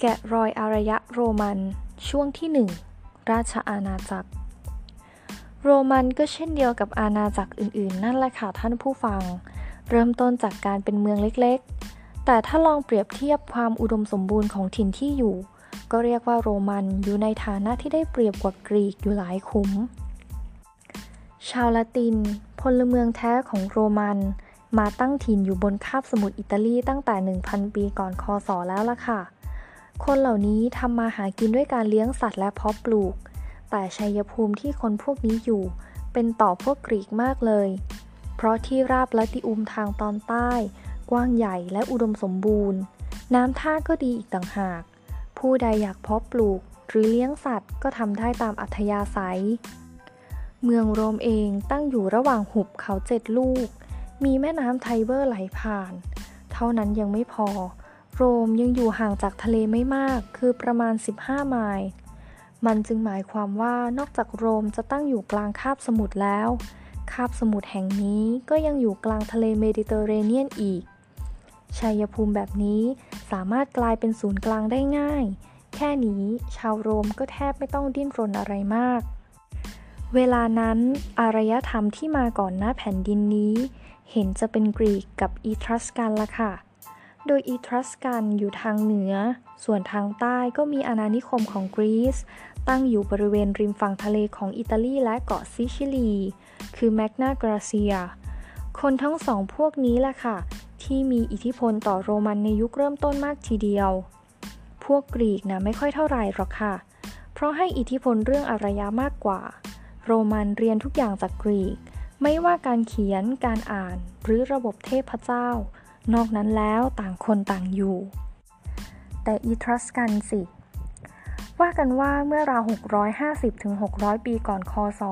แกะรอยอารยะโรมัน ช่วงที่หนึ่งราชอาณาจักร โรมันก็เช่นเดียวกับอาณาจักรอื่น ๆ นั่นแหละค่ะท่านผู้ฟัง เริ่มต้นจากการเป็นเมืองเล็กๆ แต่ถ้าลองเปรียบเทียบความอุดมสมบูรณ์ของถิ่นที่อยู่ ก็เรียกว่าโรมันอยู่ในฐานะที่ได้เปรียบกว่ากรีกอยู่หลายคุ้มชาวละติน พลเมืองแท้ของโรมัน มาตั้งถิ่นอยู่บนคาบสมุทรอิตาลีตั้งแต่ 1,000 ปีก่อนคศแล้วล่ะค่ะ คนเหล่านี้ทำมาหากินด้วยการเลี้ยงสัตว์และเพาะปลูก แต่ชัยภูมิที่คนพวกนี้อยู่ เป็นต่อพวกกรีกมากเลย เพราะที่ราบละติอุมทางตอนใต้ กว้างใหญ่และอุดมสมบูรณ์ น้ำท่าก็ดีอีกต่างหาก ผู้ใดอยากเพาะปลูกหรือเลี้ยงสัตว์ก็ทำได้ตามอัธยาศัย เมืองโรมเองตั้งอยู่ระหว่างหุบเขาเจ็ดลูก มีแม่น้ำไทเบอร์ไหลผ่าน เท่านั้นยังไม่พอ โรมยังอยู่ห่างจากทะเลไม่มาก คือประมาณ 15 ไมล์ มันจึงหมายความว่านอกจากโรมจะตั้งอยู่กลางคาบสมุทรแล้ว คาบสมุทรแห่งนี้ก็ยังอยู่กลางทะเลเมดิเตอร์เรเนียนอีก ชัยภูมิแบบนี้สามารถกลายเป็นศูนย์กลางได้ง่าย แค่นี้ชาวโรมก็แทบไม่ต้องดิ้นรนอะไรมาก เวลานั้นอารยธรรมที่มาก่อนหน้าแผ่นดินนี้ เห็นจะเป็นกรีกกับอีทรัสกันละค่ะ โดยอีทรัสกันอยู่ทางเหนือ ส่วนทางใต้ก็มีอาณานิคมของกรีซ ตั้งอยู่บริเวณริมฝั่งทะเลของอิตาลีและเกาะซิชิลี คือแมกนากราเซีย คนทั้งสองพวกนี้แหละค่ะ ที่มีอิทธิพลต่อโรมันในยุคเริ่มต้นมากทีเดียว พวกกรีกนะไม่ค่อยเท่าไหร่หรอกค่ะ เพราะให้อิทธิพลเรื่องอารยามากกว่า โรมันเรียนทุกอย่างจากกรีก ไม่ว่าการเขียน การอ่าน หรือระบบเทพเจ้า นอกนั้นแล้วต่างคนต่างอยู่ แต่อีทรัสกันสิ ว่ากันว่าเมื่อราว 650ถึง600 ปีก่อนคศ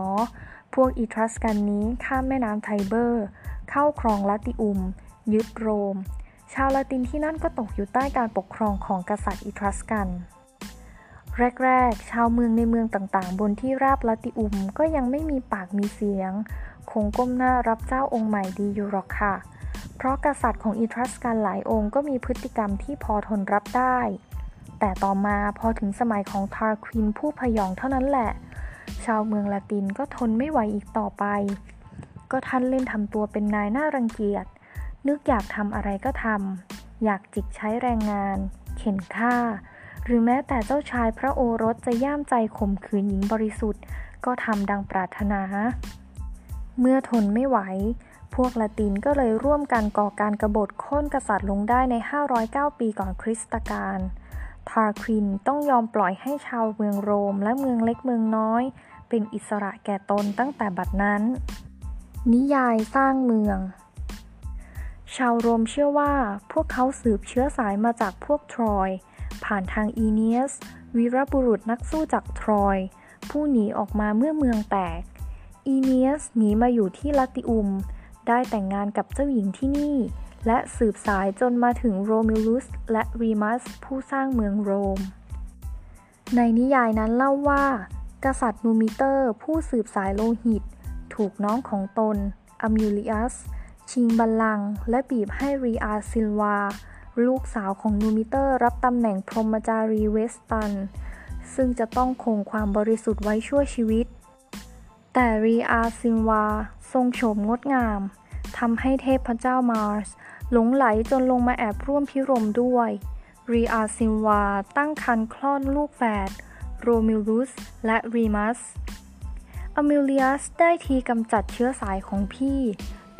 พวกอีทรัสกันนี้ข้ามแม่น้ำไทเบอร์ เข้าครองลาติอุม ยึดโรม ชาวลาตินที่นั่นก็ตกอยู่ใต้การปกครองของกษัตริย์อีทรัสกันแรก ๆ ชาวเมืองในเมืองต่างๆ บนที่ราบลาติอุมก็ยังไม่มีปากมีเสียง คงก้มหน้ารับเจ้าองค์ใหม่ดีอยู่หรอกค่ะ เพราะกษัตริย์ของอีทรัสกันหลายองค์ก็มีพฤติกรรมที่พอทนรับได้ แต่ต่อมาพอถึงสมัยของทาร์ควินผู้พยองเท่านั้นแหละ ชาวเมืองละตินก็ทนไม่ไหวอีกต่อไป ก็ท่านเล่นทำตัวเป็นนายน่ารังเกียจ นึกอยากทำอะไรก็ทำ อยากจิกใช้แรงงาน เข็นฆ่า หรือแม้แต่เจ้าชายพระโอรสจะย่ามใจข่มขืนหญิงบริสุทธิ์ ก็ทำดังปรารถนา เมื่อทนไม่ไหว พวกละตินก็เลยร่วมกันก่อการกรบฏโค่นกษัตริย์ลงได้ใน 509 ปีก่อนคริสตกาล ทาร์ควินต้องยอมปล่อยให้ชาวเมืองโรมและเมืองเล็กเมืองน้อย เป็นอิสระแก่ตนตั้งแต่บัดนั้น นิยายสร้างเมือง ชาวโรมเชื่อว่าพวกเขาสืบเชื้อสายมาจากพวกทรอย ผ่านทางอีเนียส วีรบุรุษนักสู้จากทรอย ผู้หนีออกมาเมื่อเมืองแตก อีเนียสหนีมาอยู่ที่ลัติอุม ได้แต่งงานกับเจ้าหญิงที่นี่ และสืบสายจนมาถึงโรมิลุสและรีมัสผู้สร้างเมืองโรม ในนิยายนั้นเล่าว่า กษัตริย์นูมิเตอร์ผู้สืบสายโลหิต ถูกน้องของตนอะมิลิอัส ชิงบัลลังก์และบีบให้รีอาซิลวา ลูกสาวของนูมิเตอร์รับตำแหน่งพรหมจารีเวสตัล ซึ่งจะต้องคงความบริสุทธิ์ไว้ชั่วชีวิต แต่รีอาซิลวาทรงโฉมงดงามทำให้เทพเจ้ามาร์สหลงใหลจนลงมาแอบร่วมภิรมย์ด้วย รีอาซิลวาตั้งครรภ์คลอดลูกแฝดโรมิลุสและรีมัส อะมิลิอัสได้ทีกำจัดเชื้อสายของพี่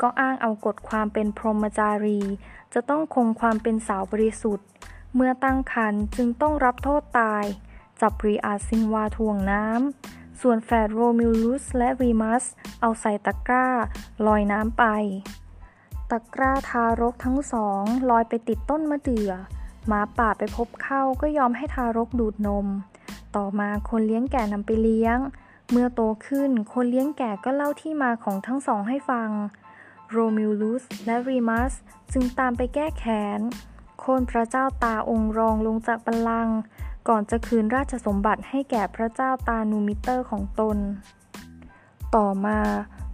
ก็อ้างเอากฎความเป็นพรหมจารี จะต้องคงความเป็นสาวบริสุทธิ์ เมื่อตั้งครรภ์จึงต้องรับโทษตาย จับรีอาซิลวาถ่วงน้ำ ส่วนแฝดโรมิลุสและรีมัสเอาใส่ตะกร้าลอยน้ำไป ตะกร้าทารกทั้งสองลอยไปติดต้นมะเดื่อ หมาป่าไปพบเข้าก็ยอมให้ทารกดูดนม ต่อมาคนเลี้ยงแกะนำไปเลี้ยง เมื่อโตขึ้นคนเลี้ยงแกะก็เล่าที่มาของทั้งสองให้ฟัง โรมิวลุสและรีมัสจึงตามไปแก้แค้น โค่นพระเจ้าตาองค์รองลงจากบัลลังก์ ก่อนจะคืนราชสมบัติให้แก่พระเจ้าตานูมิเตอร์ของตน ต่อมา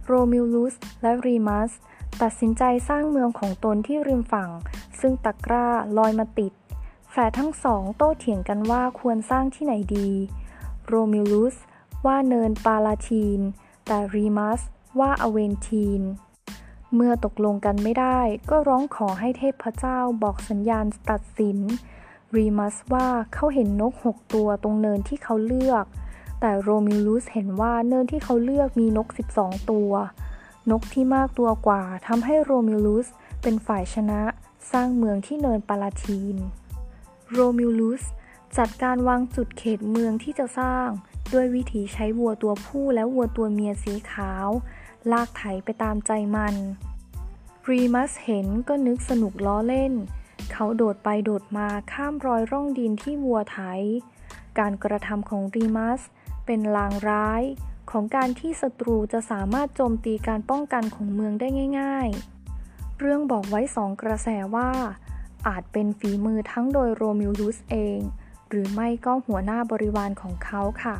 โรมิวลุสและรีมัสตัดสินใจสร้างเมืองของตนที่ริมฝั่ง ซึ่งตะกร้าลอยมาติด แฝดทั้งสองโต้เถียงกันว่าควรสร้างที่ไหนดี โรมิวลุสว่าเนินปาลาทีน แต่รีมัสว่าอเวนทีน เมื่อตกลงกันไม่ได้ก็ร้องขอให้เทพเจ้าบอกสัญญาณตัดสิน รีมัสว่าเขาเห็นนกหกตัวตรงเนินที่เขาเลือก แต่โรมิวลุสเห็นว่าเนินที่เขาเลือกมีนก 12 ตัว นกที่มากตัวกว่าทำให้โรมิลุสเป็นฝ่ายชนะสร้างเมืองที่เนินปาลาทีน โรมิลุสจัดการวางจุดเขตเมืองที่จะสร้าง ด้วยวิธีใช้วัวตัวผู้และวัวตัวเมียสีขาว ลากไถไปตามใจมัน รีมัสเห็นก็นึกสนุกล้อเล่น เขาโดดไปโดดมาข้ามรอยร่องดินที่วัวไถ การกระทำของรีมัสเป็นลางร้ายของการที่ศัตรูจะสามารถโจมตีการป้องกันของเมืองได้ง่าย ๆ เรื่องบอกไว้สองกระแสว่า อาจเป็นฝีมือทั้งโดยโรมิลุสเอง หรือไม่ก็หัวหน้าบริวารของเขาค่ะ